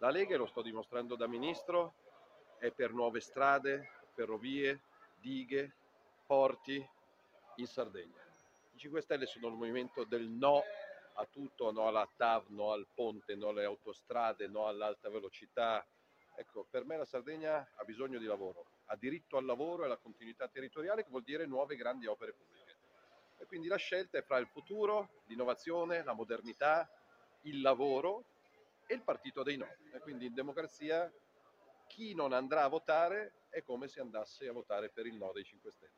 La Lega, e lo sto dimostrando da ministro, è per nuove strade, ferrovie, dighe, porti in Sardegna. I 5 Stelle sono il movimento del no a tutto, no alla TAV, no al ponte, no alle autostrade, no all'alta velocità. Ecco, per me la Sardegna ha bisogno di lavoro, ha diritto al lavoro e alla continuità territoriale che vuol dire nuove grandi opere pubbliche. E quindi la scelta è fra il futuro, l'innovazione, la modernità, il lavoro e il partito dei no. E quindi in democrazia chi non andrà a votare è come se andasse a votare per il no dei 5 Stelle.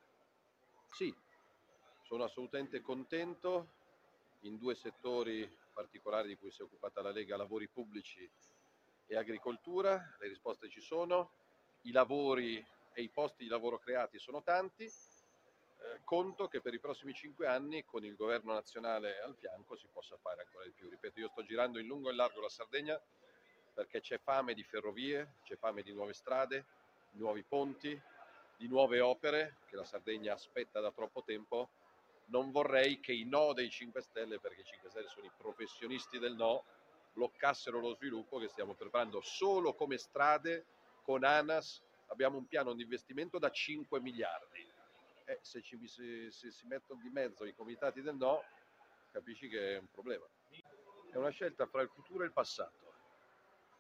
Sì, sono assolutamente contento in due settori particolari di cui si è occupata la Lega, lavori pubblici e agricoltura. Le risposte ci sono, i lavori e i posti di lavoro creati sono tanti. Conto che per i prossimi cinque anni con il governo nazionale al fianco si possa fare ancora di più. Ripeto, io sto girando in lungo e in largo la Sardegna perché c'è fame di ferrovie, c'è fame di nuove strade, nuovi ponti, di nuove opere che la Sardegna aspetta da troppo tempo. Non vorrei che i no dei 5 Stelle, perché i 5 Stelle sono i professionisti del no, bloccassero lo sviluppo che stiamo preparando solo come strade con ANAS. Abbiamo un piano di investimento da 5 miliardi. Eh, se, ci, se, se si mettono di mezzo i comitati del no, capisci che è un problema. È una scelta fra il futuro e il passato.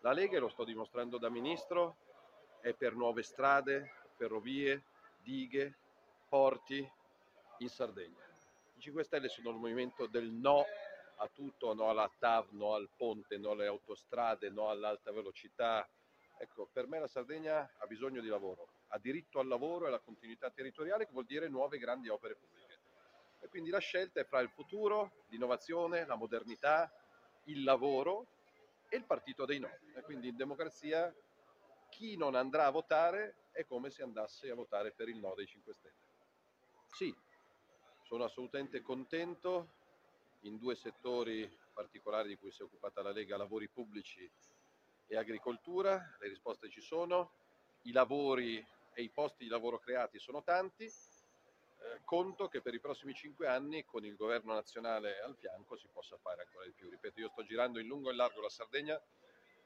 La Lega, lo sto dimostrando da ministro, è per nuove strade, ferrovie, dighe, porti in Sardegna. I 5 Stelle sono il movimento del no a tutto, no alla TAV, no al ponte, no alle autostrade, no all'alta velocità. Ecco, per me la Sardegna ha bisogno di lavoro, ha diritto al lavoro e alla continuità territoriale che vuol dire nuove grandi opere pubbliche. E quindi la scelta è fra il futuro, l'innovazione, la modernità, il lavoro e il partito dei no. E quindi in democrazia chi non andrà a votare è come se andasse a votare per il no dei 5 Stelle. Sì, sono assolutamente contento in due settori particolari di cui si è occupata la Lega, lavori pubblici e agricoltura. Le risposte ci sono, i lavori e i posti di lavoro creati sono tanti. Eh, conto che per i prossimi cinque anni con il governo nazionale al fianco si possa fare ancora di più. Ripeto, io sto girando in lungo e in largo la Sardegna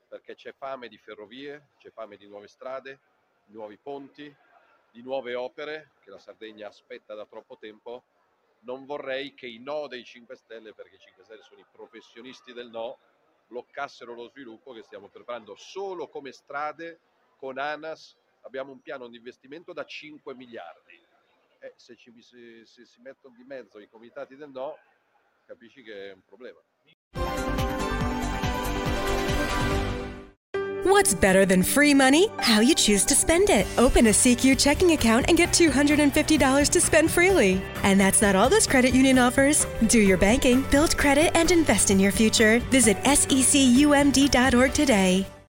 perché c'è fame di ferrovie, c'è fame di nuove strade, nuovi ponti, di nuove opere che la Sardegna aspetta da troppo tempo. Non vorrei che i no dei 5 Stelle, perché i 5 Stelle sono i professionisti del no, bloccassero lo sviluppo che stiamo preparando solo come strade con ANAS. Abbiamo un piano di investimento da 5 miliardi. Eh, se, ci, se, se si mettono di mezzo i comitati del no, capisci che è un problema. What's better than free money? How you choose to spend it. Open a CQ checking account and get $250 to spend freely. And that's not all this credit union offers. Do your banking, build credit, and invest in your future. Visit secumd.org today.